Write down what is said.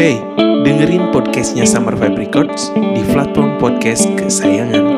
Hey, dengerin podcastnya Summer Vibe Records di platform podcast kesayangan.